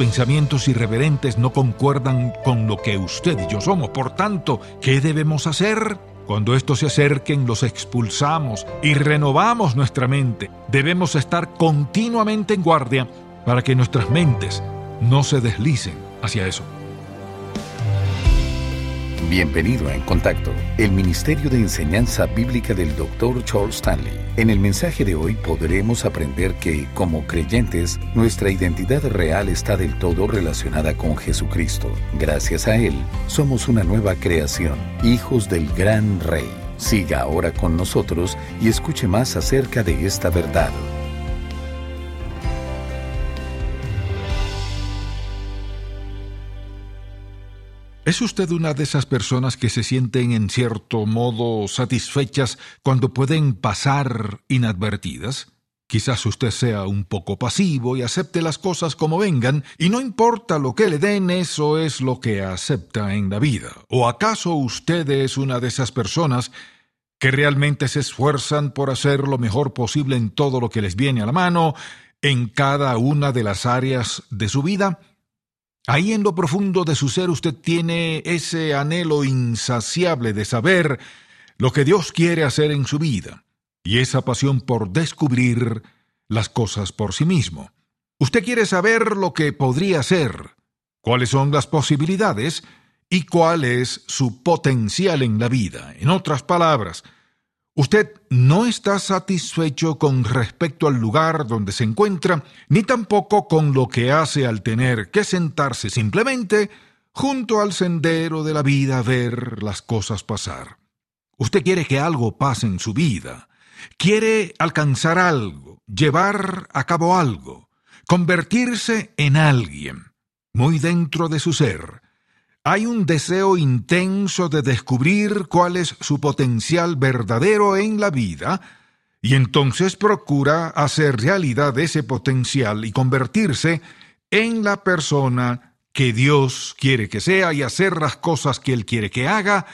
pensamientos irreverentes no concuerdan con lo que usted y yo somos. Por tanto, ¿qué debemos hacer? Cuando estos se acerquen, los expulsamos y renovamos nuestra mente. Debemos estar continuamente en guardia para que nuestras mentes no se deslicen hacia eso. Bienvenido a En Contacto, el Ministerio de Enseñanza Bíblica del Dr. Charles Stanley. En el mensaje de hoy podremos aprender que, como creyentes, nuestra identidad real está del todo relacionada con Jesucristo. Gracias a Él, somos una nueva creación, hijos del gran Rey. Siga ahora con nosotros y escuche más acerca de esta verdad. ¿Es usted una de esas personas que se sienten en cierto modo satisfechas cuando pueden pasar inadvertidas? Quizás usted sea un poco pasivo y acepte las cosas como vengan, y no importa lo que le den, eso es lo que acepta en la vida. ¿O acaso usted es una de esas personas que realmente se esfuerzan por hacer lo mejor posible en todo lo que les viene a la mano, en cada una de las áreas de su vida? Ahí en lo profundo de su ser usted tiene ese anhelo insaciable de saber lo que Dios quiere hacer en su vida y esa pasión por descubrir las cosas por sí mismo. Usted quiere saber lo que podría ser, cuáles son las posibilidades y cuál es su potencial en la vida. En otras palabras, Usted no está satisfecho con respecto al lugar donde se encuentra, ni tampoco con lo que hace al tener que sentarse simplemente junto al sendero de la vida a ver las cosas pasar. Usted quiere que algo pase en su vida, quiere alcanzar algo, llevar a cabo algo, convertirse en alguien, muy dentro de su ser, hay un deseo intenso de descubrir cuál es su potencial verdadero en la vida, y entonces procura hacer realidad ese potencial y convertirse en la persona que Dios quiere que sea y hacer las cosas que Él quiere que haga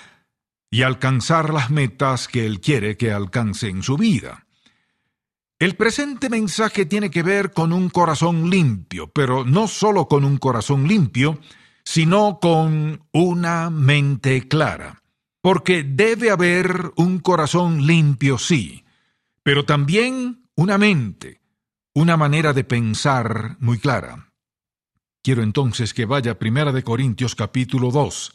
y alcanzar las metas que Él quiere que alcance en su vida. El presente mensaje tiene que ver con un corazón limpio, pero no solo con un corazón limpio, sino con una mente clara. Porque debe haber un corazón limpio, sí, pero también una mente, una manera de pensar muy clara. Quiero entonces que vaya a Primera de Corintios capítulo 2.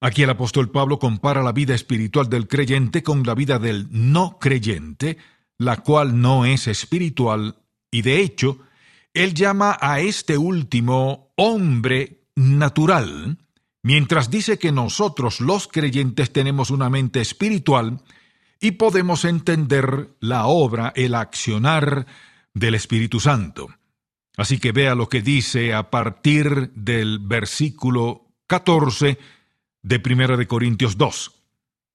Aquí el apóstol Pablo compara la vida espiritual del creyente con la vida del no creyente, la cual no es espiritual, y de hecho, él llama a este último hombre natural, mientras dice que nosotros los creyentes tenemos una mente espiritual y podemos entender la obra, el accionar del Espíritu Santo. Así que vea lo que dice a partir del versículo 14 de 1 de Corintios 2.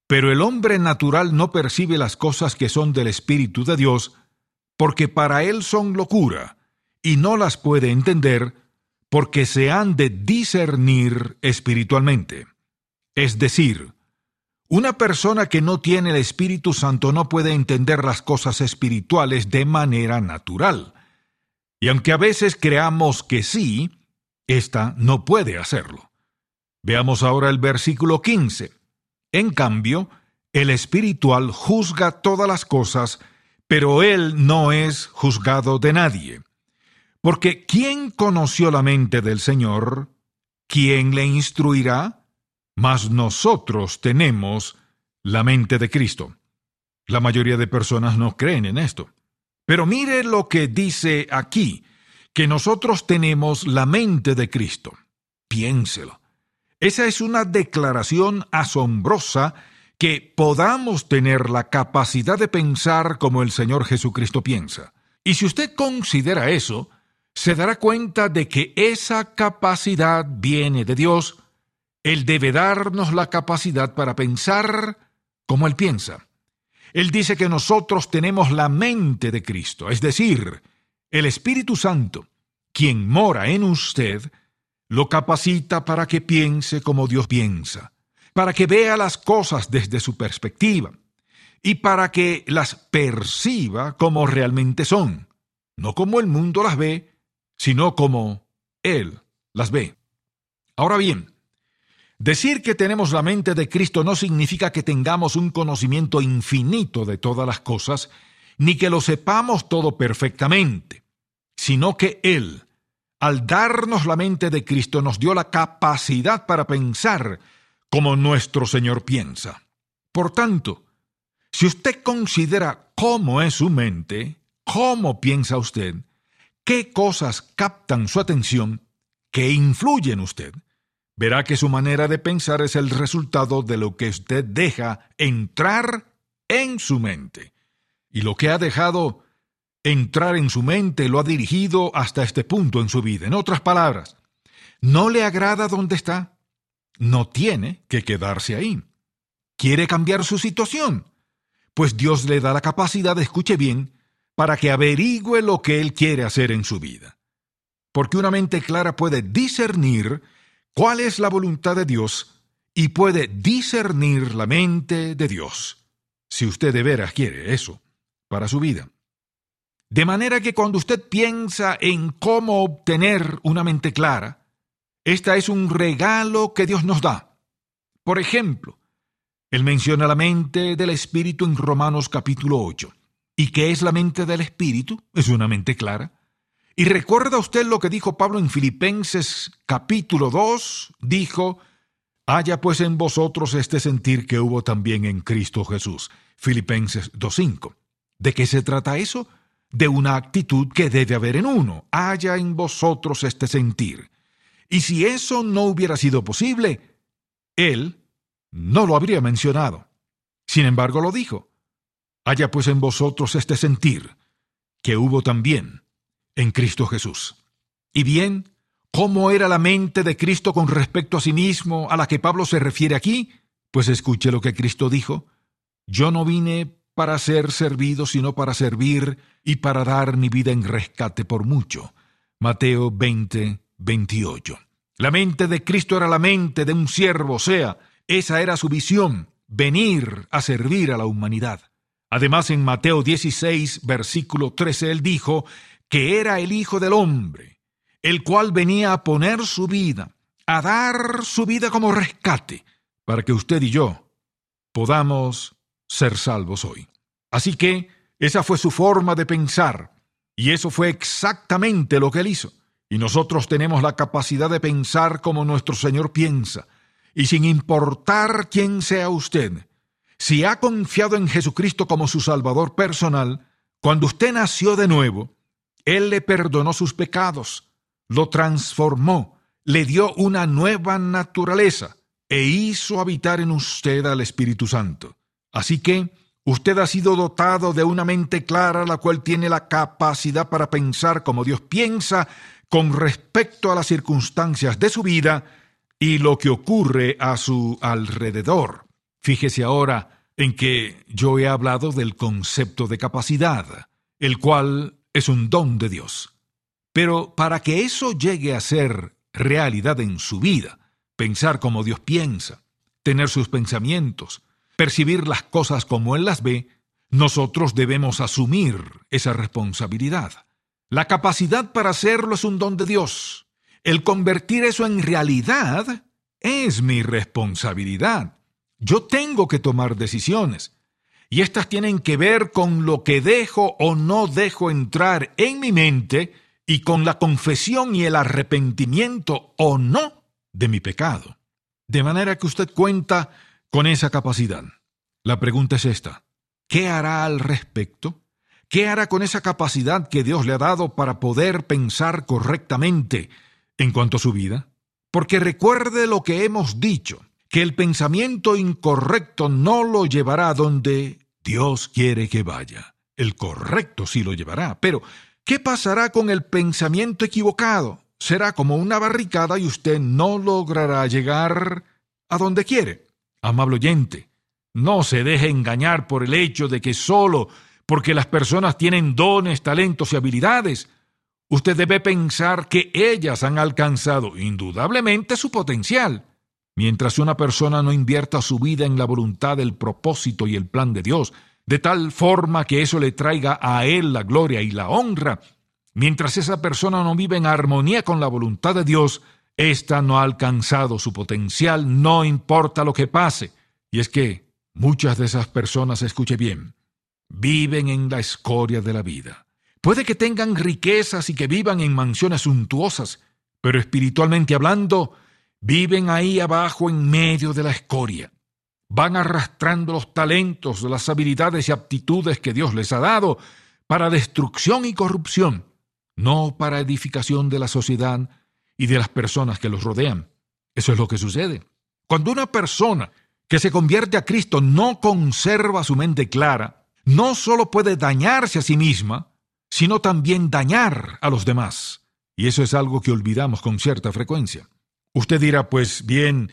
Pero el hombre natural no percibe las cosas que son del Espíritu de Dios, porque para él son locura, y no las puede entender, porque se han de discernir espiritualmente. Es decir, una persona que no tiene el Espíritu Santo no puede entender las cosas espirituales de manera natural. Y aunque a veces creamos que sí, ésta no puede hacerlo. Veamos ahora el versículo 15. En cambio, el espiritual juzga todas las cosas, pero él no es juzgado de nadie. Porque ¿quién conoció la mente del Señor? ¿Quién le instruirá? Mas nosotros tenemos la mente de Cristo. La mayoría de personas no creen en esto. Pero mire lo que dice aquí, que nosotros tenemos la mente de Cristo. Piénselo. Esa es una declaración asombrosa que podamos tener la capacidad de pensar como el Señor Jesucristo piensa. Y si usted considera eso, se dará cuenta de que esa capacidad viene de Dios. Él debe darnos la capacidad para pensar como Él piensa. Él dice que nosotros tenemos la mente de Cristo, es decir, el Espíritu Santo, quien mora en usted, lo capacita para que piense como Dios piensa, para que vea las cosas desde su perspectiva y para que las perciba como realmente son, no como el mundo las ve, sino como Él las ve. Ahora bien, decir que tenemos la mente de Cristo no significa que tengamos un conocimiento infinito de todas las cosas, ni que lo sepamos todo perfectamente, sino que Él, al darnos la mente de Cristo, nos dio la capacidad para pensar como nuestro Señor piensa. Por tanto, si usted considera cómo es su mente, cómo piensa usted, qué cosas captan su atención, qué influyen en usted, verá que su manera de pensar es el resultado de lo que usted deja entrar en su mente. Y lo que ha dejado entrar en su mente lo ha dirigido hasta este punto en su vida. En otras palabras, ¿no le agrada donde está? No tiene que quedarse ahí. ¿Quiere cambiar su situación? Pues Dios le da la capacidad, escuche bien, para que averigüe lo que Él quiere hacer en su vida. Porque una mente clara puede discernir cuál es la voluntad de Dios y puede discernir la mente de Dios, si usted de veras quiere eso para su vida. De manera que cuando usted piensa en cómo obtener una mente clara, esta es un regalo que Dios nos da. Por ejemplo, Él menciona la mente del Espíritu en Romanos capítulo 8. ¿Y qué es la mente del Espíritu? Es una mente clara. Y recuerda usted lo que dijo Pablo en Filipenses capítulo 2, dijo, haya pues en vosotros este sentir que hubo también en Cristo Jesús. Filipenses 2.5. ¿De qué se trata eso? De una actitud que debe haber en uno. Haya en vosotros este sentir. Y si eso no hubiera sido posible, él no lo habría mencionado. Sin embargo, lo dijo. Haya pues en vosotros este sentir, que hubo también en Cristo Jesús. Y bien, ¿cómo era la mente de Cristo con respecto a sí mismo a la que Pablo se refiere aquí? Pues escuche lo que Cristo dijo. Yo no vine para ser servido, sino para servir y para dar mi vida en rescate por mucho. Mateo 20, 28. La mente de Cristo era la mente de un siervo, o sea, esa era su visión, venir a servir a la humanidad. Además, en Mateo 16, versículo 13, él dijo que era el Hijo del Hombre, el cual venía a poner su vida, a dar su vida como rescate, para que usted y yo podamos ser salvos hoy. Así que esa fue su forma de pensar, y eso fue exactamente lo que él hizo. Y nosotros tenemos la capacidad de pensar como nuestro Señor piensa, y sin importar quién sea usted, si ha confiado en Jesucristo como su Salvador personal, cuando usted nació de nuevo, Él le perdonó sus pecados, lo transformó, le dio una nueva naturaleza e hizo habitar en usted al Espíritu Santo. Así que usted ha sido dotado de una mente clara, la cual tiene la capacidad para pensar como Dios piensa con respecto a las circunstancias de su vida y lo que ocurre a su alrededor. Fíjese ahora en que yo he hablado del concepto de capacidad, el cual es un don de Dios. Pero para que eso llegue a ser realidad en su vida, pensar como Dios piensa, tener sus pensamientos, percibir las cosas como Él las ve, nosotros debemos asumir esa responsabilidad. La capacidad para hacerlo es un don de Dios. El convertir eso en realidad es mi responsabilidad. Yo tengo que tomar decisiones. Y estas tienen que ver con lo que dejo o no dejo entrar en mi mente y con la confesión y el arrepentimiento o no de mi pecado. De manera que usted cuenta con esa capacidad. La pregunta es esta. ¿Qué hará al respecto? ¿Qué hará con esa capacidad que Dios le ha dado para poder pensar correctamente en cuanto a su vida? Porque recuerde lo que hemos dicho que el pensamiento incorrecto no lo llevará donde Dios quiere que vaya. El correcto sí lo llevará. Pero, ¿qué pasará con el pensamiento equivocado? Será como una barricada y usted no logrará llegar a donde quiere. Amable oyente, no se deje engañar por el hecho de que solo porque las personas tienen dones, talentos y habilidades, usted debe pensar que ellas han alcanzado indudablemente su potencial. Mientras una persona no invierta su vida en la voluntad, el propósito y el plan de Dios, de tal forma que eso le traiga a Él la gloria y la honra, Mientras esa persona no vive en armonía con la voluntad de Dios, ésta no ha alcanzado su potencial, no importa lo que pase. Y es que muchas de esas personas, escuche bien, viven en la escoria de la vida. Puede que tengan riquezas y que vivan en mansiones suntuosas, pero espiritualmente hablando, viven ahí abajo en medio de la escoria. Van arrastrando los talentos, las habilidades y aptitudes que Dios les ha dado para destrucción y corrupción no para edificación de la sociedad y de las personas que los rodean. Eso es lo que sucede. Cuando una persona que se convierte a Cristo no conserva su mente clara, no solo puede dañarse a sí misma, sino también dañar a los demás. Y eso es algo que olvidamos con cierta frecuencia. Usted dirá, pues bien,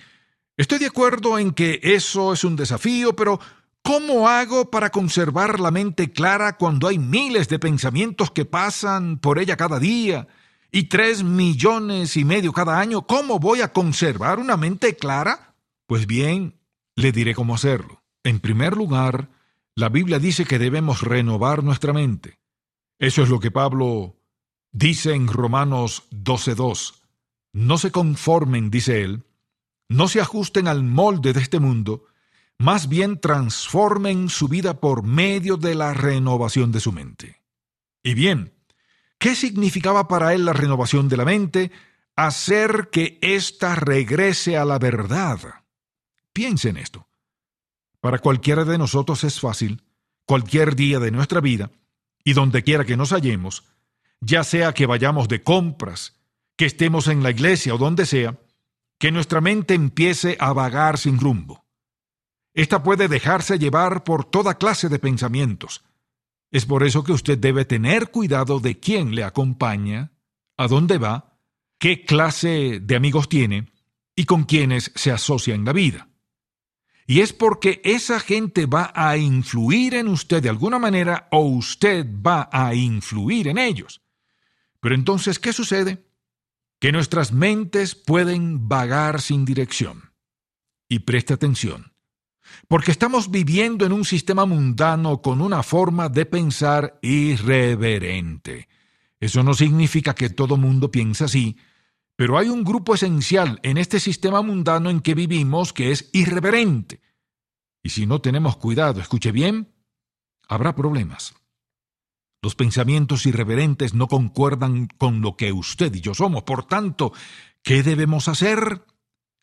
estoy de acuerdo en que eso es un desafío, pero ¿Cómo hago para conservar la mente clara cuando hay miles de pensamientos que pasan por ella cada día y tres millones y medio cada año? ¿Cómo voy a conservar una mente clara? Pues bien, le diré cómo hacerlo. En primer lugar, la Biblia dice que debemos renovar nuestra mente. Eso es lo que Pablo dice en Romanos 12.2. No se conformen, dice él, no se ajusten al molde de este mundo, más bien transformen su vida por medio de la renovación de su mente. Y bien, ¿qué significaba para él la renovación de la mente? Hacer que ésta regrese a la verdad. Piense en esto. Para cualquiera de nosotros es fácil, cualquier día de nuestra vida, y donde quiera que nos hallemos, ya sea que vayamos de compras, que estemos en la iglesia o donde sea, que nuestra mente empiece a vagar sin rumbo. Esta puede dejarse llevar por toda clase de pensamientos. Es por eso que usted debe tener cuidado de quién le acompaña, a dónde va, qué clase de amigos tiene y con quiénes se asocia en la vida. Y es porque esa gente va a influir en usted de alguna manera o usted va a influir en ellos. Pero entonces, ¿qué sucede? Que nuestras mentes pueden vagar sin dirección. Y preste atención porque estamos viviendo en un sistema mundano con una forma de pensar irreverente. Eso no significa que todo mundo piensa así, pero hay un grupo esencial en este sistema mundano en que vivimos que es irreverente. Y si no tenemos cuidado, escuche bien, habrá problemas. Los pensamientos irreverentes no concuerdan con lo que usted y yo somos. Por tanto, ¿qué debemos hacer?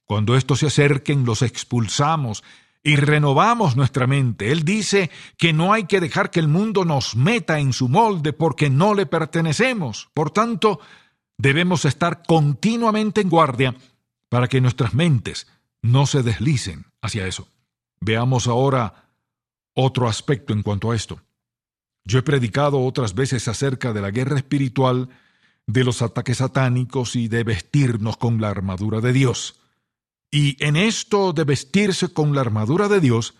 Cuando estos se acerquen, los expulsamos y renovamos nuestra mente. Él dice que no hay que dejar que el mundo nos meta en su molde porque no le pertenecemos. Por tanto, debemos estar continuamente en guardia para que nuestras mentes no se deslicen hacia eso. Veamos ahora otro aspecto en cuanto a esto. Yo he predicado otras veces acerca de la guerra espiritual, de los ataques satánicos y de vestirnos con la armadura de Dios. Y en esto de vestirse con la armadura de Dios,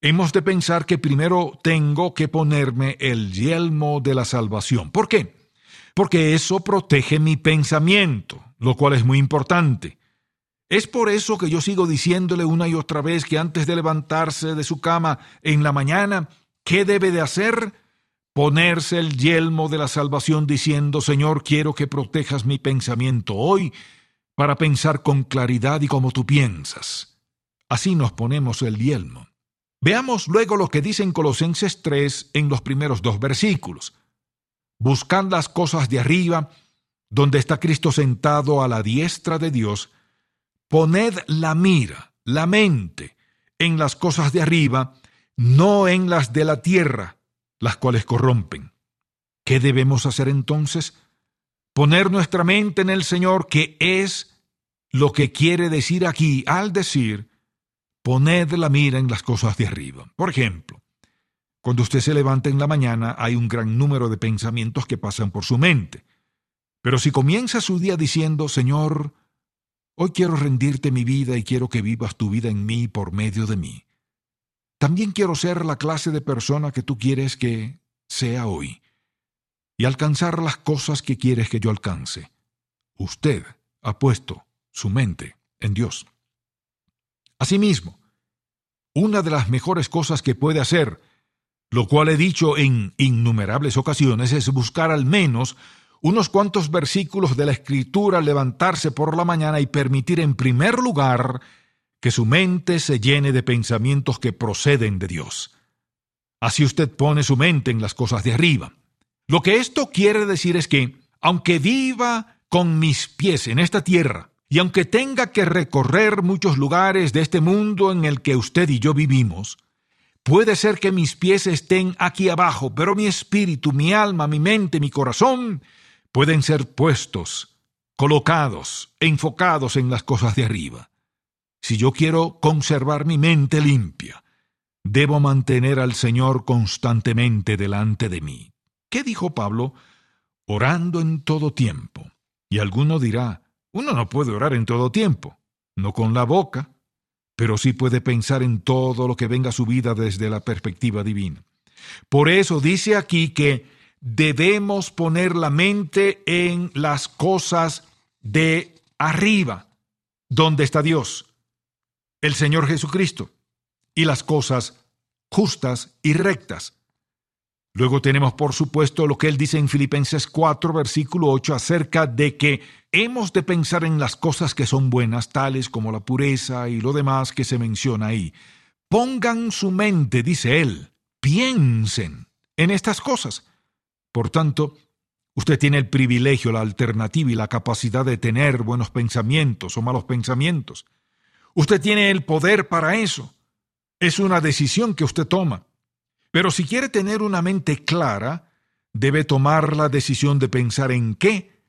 hemos de pensar que primero tengo que ponerme el yelmo de la salvación. ¿Por qué? Porque eso protege mi pensamiento, lo cual es muy importante. Es por eso que yo sigo diciéndole una y otra vez que antes de levantarse de su cama en la mañana, ¿qué debe de hacer? Ponerse el yelmo de la salvación diciendo, Señor, quiero que protejas mi pensamiento hoy para pensar con claridad y como tú piensas. Así nos ponemos el yelmo. Veamos luego lo que dice en Colosenses 3 en los primeros dos versículos. Buscad las cosas de arriba, donde está Cristo sentado a la diestra de Dios. Poned la mira, la mente, en las cosas de arriba, no en las de la tierra, las cuales corrompen. ¿Qué debemos hacer entonces? poner nuestra mente en el Señor, que es lo que quiere decir aquí al decir, poned la mira en las cosas de arriba. Por ejemplo, cuando usted se levanta en la mañana hay un gran número de pensamientos que pasan por su mente. Pero si comienza su día diciendo, Señor, hoy quiero rendirte mi vida y quiero que vivas tu vida en mí por medio de mí. También quiero ser la clase de persona que tú quieres que sea hoy y alcanzar las cosas que quieres que yo alcance. Usted ha puesto su mente en Dios. Asimismo, una de las mejores cosas que puede hacer lo cual he dicho en innumerables ocasiones, es buscar al menos unos cuantos versículos de la Escritura, levantarse por la mañana y permitir en primer lugar que su mente se llene de pensamientos que proceden de Dios. Así usted pone su mente en las cosas de arriba. Lo que esto quiere decir es que, aunque viva con mis pies en esta tierra, y aunque tenga que recorrer muchos lugares de este mundo en el que usted y yo vivimos, puede ser que mis pies estén aquí abajo, pero mi espíritu, mi alma, mi mente, mi corazón pueden ser puestos, colocados, enfocados en las cosas de arriba. Si yo quiero conservar mi mente limpia, debo mantener al Señor constantemente delante de mí. ¿Qué dijo Pablo? Orando en todo tiempo. Y alguno dirá, uno no puede orar en todo tiempo, no con la boca, pero sí puede pensar en todo lo que venga a su vida desde la perspectiva divina. Por eso dice aquí que debemos poner la mente en las cosas de arriba, donde está Dios el Señor Jesucristo y las cosas justas y rectas. Luego tenemos, por supuesto, lo que él dice en Filipenses 4, versículo 8, acerca de que hemos de pensar en las cosas que son buenas, tales como la pureza y lo demás que se menciona ahí. Pongan su mente, dice él, piensen en estas cosas. Por tanto, usted tiene el privilegio, la alternativa y la capacidad de tener buenos pensamientos o malos pensamientos. Usted tiene el poder para eso. Es una decisión que usted toma. Pero si quiere tener una mente clara, debe tomar la decisión de pensar en qué,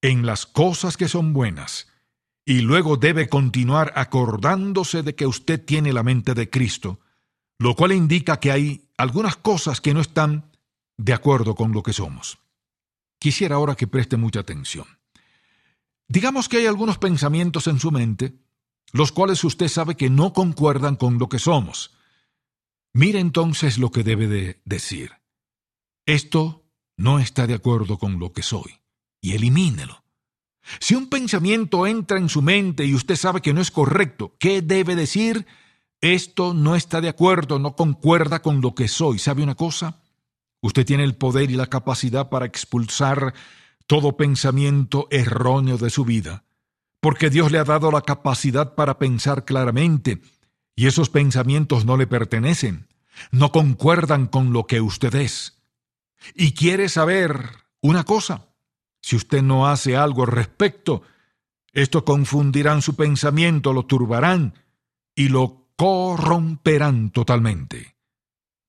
en las cosas que son buenas, y luego debe continuar acordándose de que usted tiene la mente de Cristo, lo cual indica que hay algunas cosas que no están de acuerdo con lo que somos. Quisiera ahora que preste mucha atención. Digamos que hay algunos pensamientos en su mente los cuales usted sabe que no concuerdan con lo que somos. Mire entonces lo que debe de decir. Esto no está de acuerdo con lo que soy, y elimínelo. Si un pensamiento entra en su mente y usted sabe que no es correcto, ¿qué debe decir? Esto no está de acuerdo, no concuerda con lo que soy. ¿Sabe una cosa? Usted tiene el poder y la capacidad para expulsar todo pensamiento erróneo de su vida porque Dios le ha dado la capacidad para pensar claramente, y esos pensamientos no le pertenecen, no concuerdan con lo que usted es. Y quiere saber una cosa, si usted no hace algo al respecto, esto confundirán su pensamiento, lo turbarán y lo corromperán totalmente.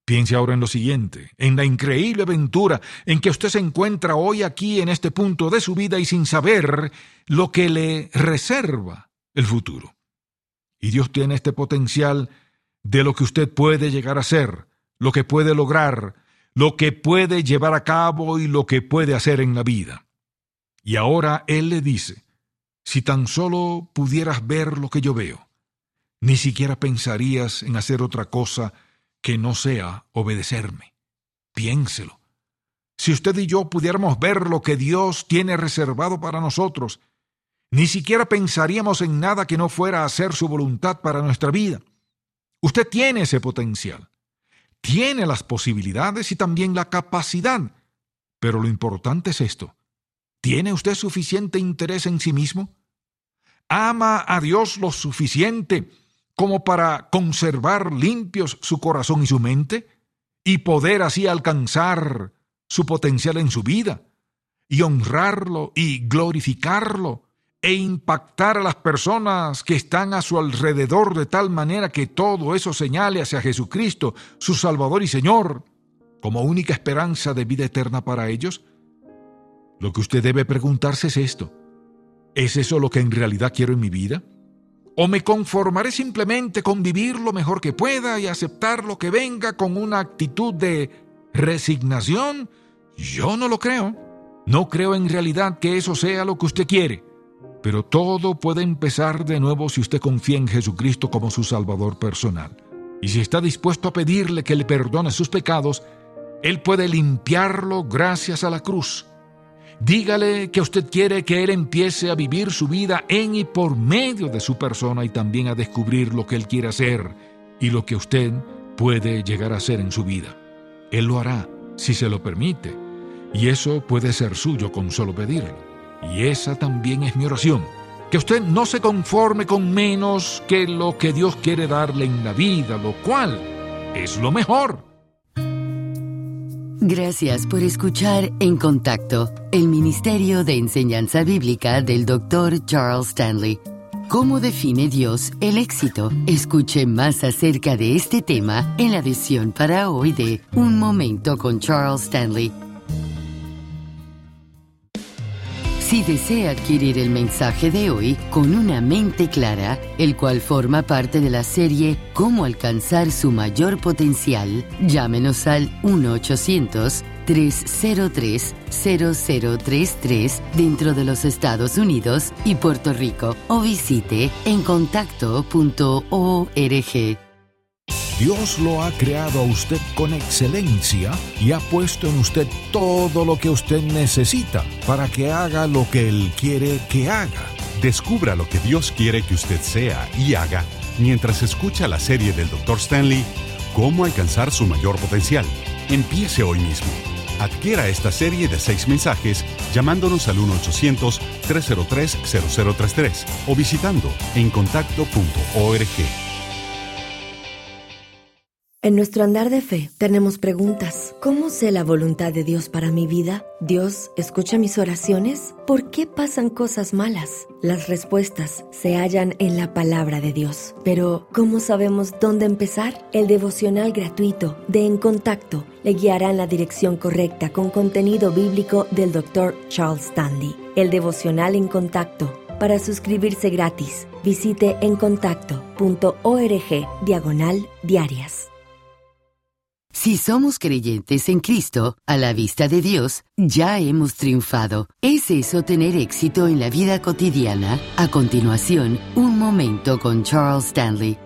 Piense ahora en lo siguiente, en la increíble aventura en que usted se encuentra hoy aquí en este punto de su vida y sin saber lo que le reserva el futuro. Y Dios tiene este potencial de lo que usted puede llegar a ser, lo que puede lograr, lo que puede llevar a cabo y lo que puede hacer en la vida. Y ahora Él le dice, si tan solo pudieras ver lo que yo veo, ni siquiera pensarías en hacer otra cosa que no sea obedecerme. Piénselo. Si usted y yo pudiéramos ver lo que Dios tiene reservado para nosotros, ni siquiera pensaríamos en nada que no fuera a hacer su voluntad para nuestra vida. Usted tiene ese potencial, tiene las posibilidades y también la capacidad, pero lo importante es esto. ¿Tiene usted suficiente interés en sí mismo? ¿Ama a Dios lo suficiente como para conservar limpios su corazón y su mente y poder así alcanzar su potencial en su vida y honrarlo y glorificarlo e impactar a las personas que están a su alrededor de tal manera que todo eso señale hacia Jesucristo, su Salvador y Señor, como única esperanza de vida eterna para ellos? Lo que usted debe preguntarse es esto. ¿Es eso lo que en realidad quiero en mi vida? ¿O me conformaré simplemente con vivir lo mejor que pueda y aceptar lo que venga con una actitud de resignación? Yo no lo creo. No creo en realidad que eso sea lo que usted quiere. Pero todo puede empezar de nuevo si usted confía en Jesucristo como su Salvador personal. Y si está dispuesto a pedirle que le perdone sus pecados, Él puede limpiarlo gracias a la cruz Dígale que usted quiere que Él empiece a vivir su vida en y por medio de su persona y también a descubrir lo que Él quiere hacer y lo que usted puede llegar a hacer en su vida. Él lo hará, si se lo permite. Y eso puede ser suyo con solo pedirlo. Y esa también es mi oración. Que usted no se conforme con menos que lo que Dios quiere darle en la vida, lo cual es lo mejor. Gracias por escuchar En Contacto, el Ministerio de Enseñanza Bíblica del Dr. Charles Stanley. ¿Cómo define Dios el éxito? Escuche más acerca de este tema en la edición para hoy de Un Momento con Charles Stanley. Si desea adquirir el mensaje de hoy con una mente clara, el cual forma parte de la serie Cómo alcanzar su mayor potencial, llámenos al 1-800 303-0033 dentro de los Estados Unidos y Puerto Rico o visite encontacto.org. Dios lo ha creado a usted con excelencia y ha puesto en usted todo lo que usted necesita para que haga lo que Él quiere que haga. Descubra lo que Dios quiere que usted sea y haga mientras escucha la serie del Dr. Stanley, Cómo alcanzar su mayor potencial. Empiece hoy mismo. Adquiera esta serie de seis mensajes llamándonos al 1-800-303-0033 o visitando encontacto.org. En nuestro andar de fe tenemos preguntas. ¿Cómo sé la voluntad de Dios para mi vida? ¿Dios escucha mis oraciones? ¿Por qué pasan cosas malas? Las respuestas se hallan en la palabra de Dios. Pero, ¿cómo sabemos dónde empezar? El devocional gratuito de En Contacto le guiará en la dirección correcta con contenido bíblico del Dr. Charles Stanley. El devocional En Contacto. Para suscribirse gratis, visite encontacto.org diagonal diarias. Si somos creyentes en Cristo, a la vista de Dios, ya hemos triunfado. ¿Es eso tener éxito en la vida cotidiana? A continuación, un momento con Charles Stanley.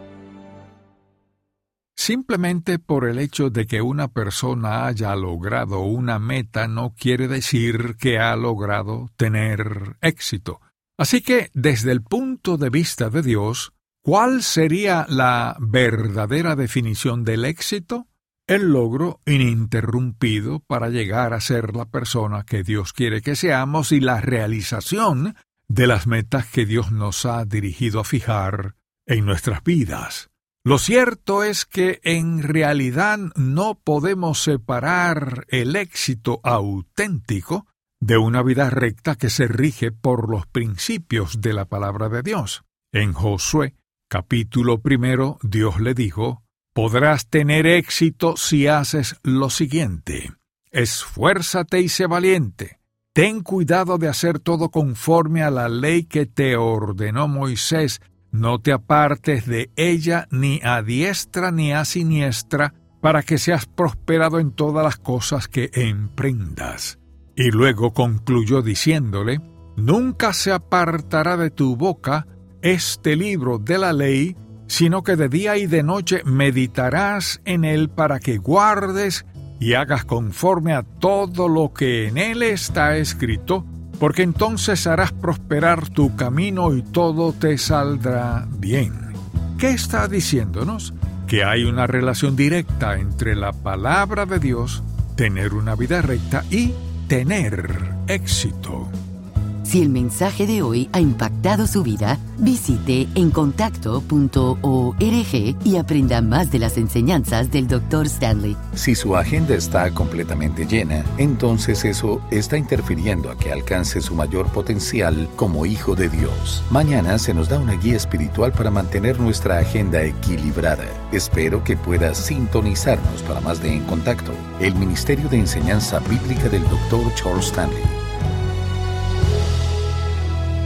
Simplemente por el hecho de que una persona haya logrado una meta no quiere decir que ha logrado tener éxito. Así que, desde el punto de vista de Dios, ¿cuál sería la verdadera definición del éxito? El logro ininterrumpido para llegar a ser la persona que Dios quiere que seamos y la realización de las metas que Dios nos ha dirigido a fijar en nuestras vidas. Lo cierto es que en realidad no podemos separar el éxito auténtico de una vida recta que se rige por los principios de la palabra de Dios. En Josué, capítulo primero, Dios le dijo, Podrás tener éxito si haces lo siguiente. Esfuérzate y sé valiente. Ten cuidado de hacer todo conforme a la ley que te ordenó Moisés. No te apartes de ella ni a diestra ni a siniestra, para que seas prosperado en todas las cosas que emprendas. Y luego concluyó diciéndole, Nunca se apartará de tu boca este libro de la ley, sino que de día y de noche meditarás en él para que guardes y hagas conforme a todo lo que en él está escrito, porque entonces harás prosperar tu camino y todo te saldrá bien. ¿Qué está diciéndonos? Que hay una relación directa entre la palabra de Dios, tener una vida recta y tener éxito. Si el mensaje de hoy ha impactado su vida, visite encontacto.org y aprenda más de las enseñanzas del Dr. Stanley. Si su agenda está completamente llena, entonces eso está interfiriendo a que alcance su mayor potencial como hijo de Dios. Mañana se nos da una guía espiritual para mantener nuestra agenda equilibrada. Espero que pueda sintonizarnos para más de En Contacto, el Ministerio de Enseñanza Bíblica del Dr. Charles Stanley.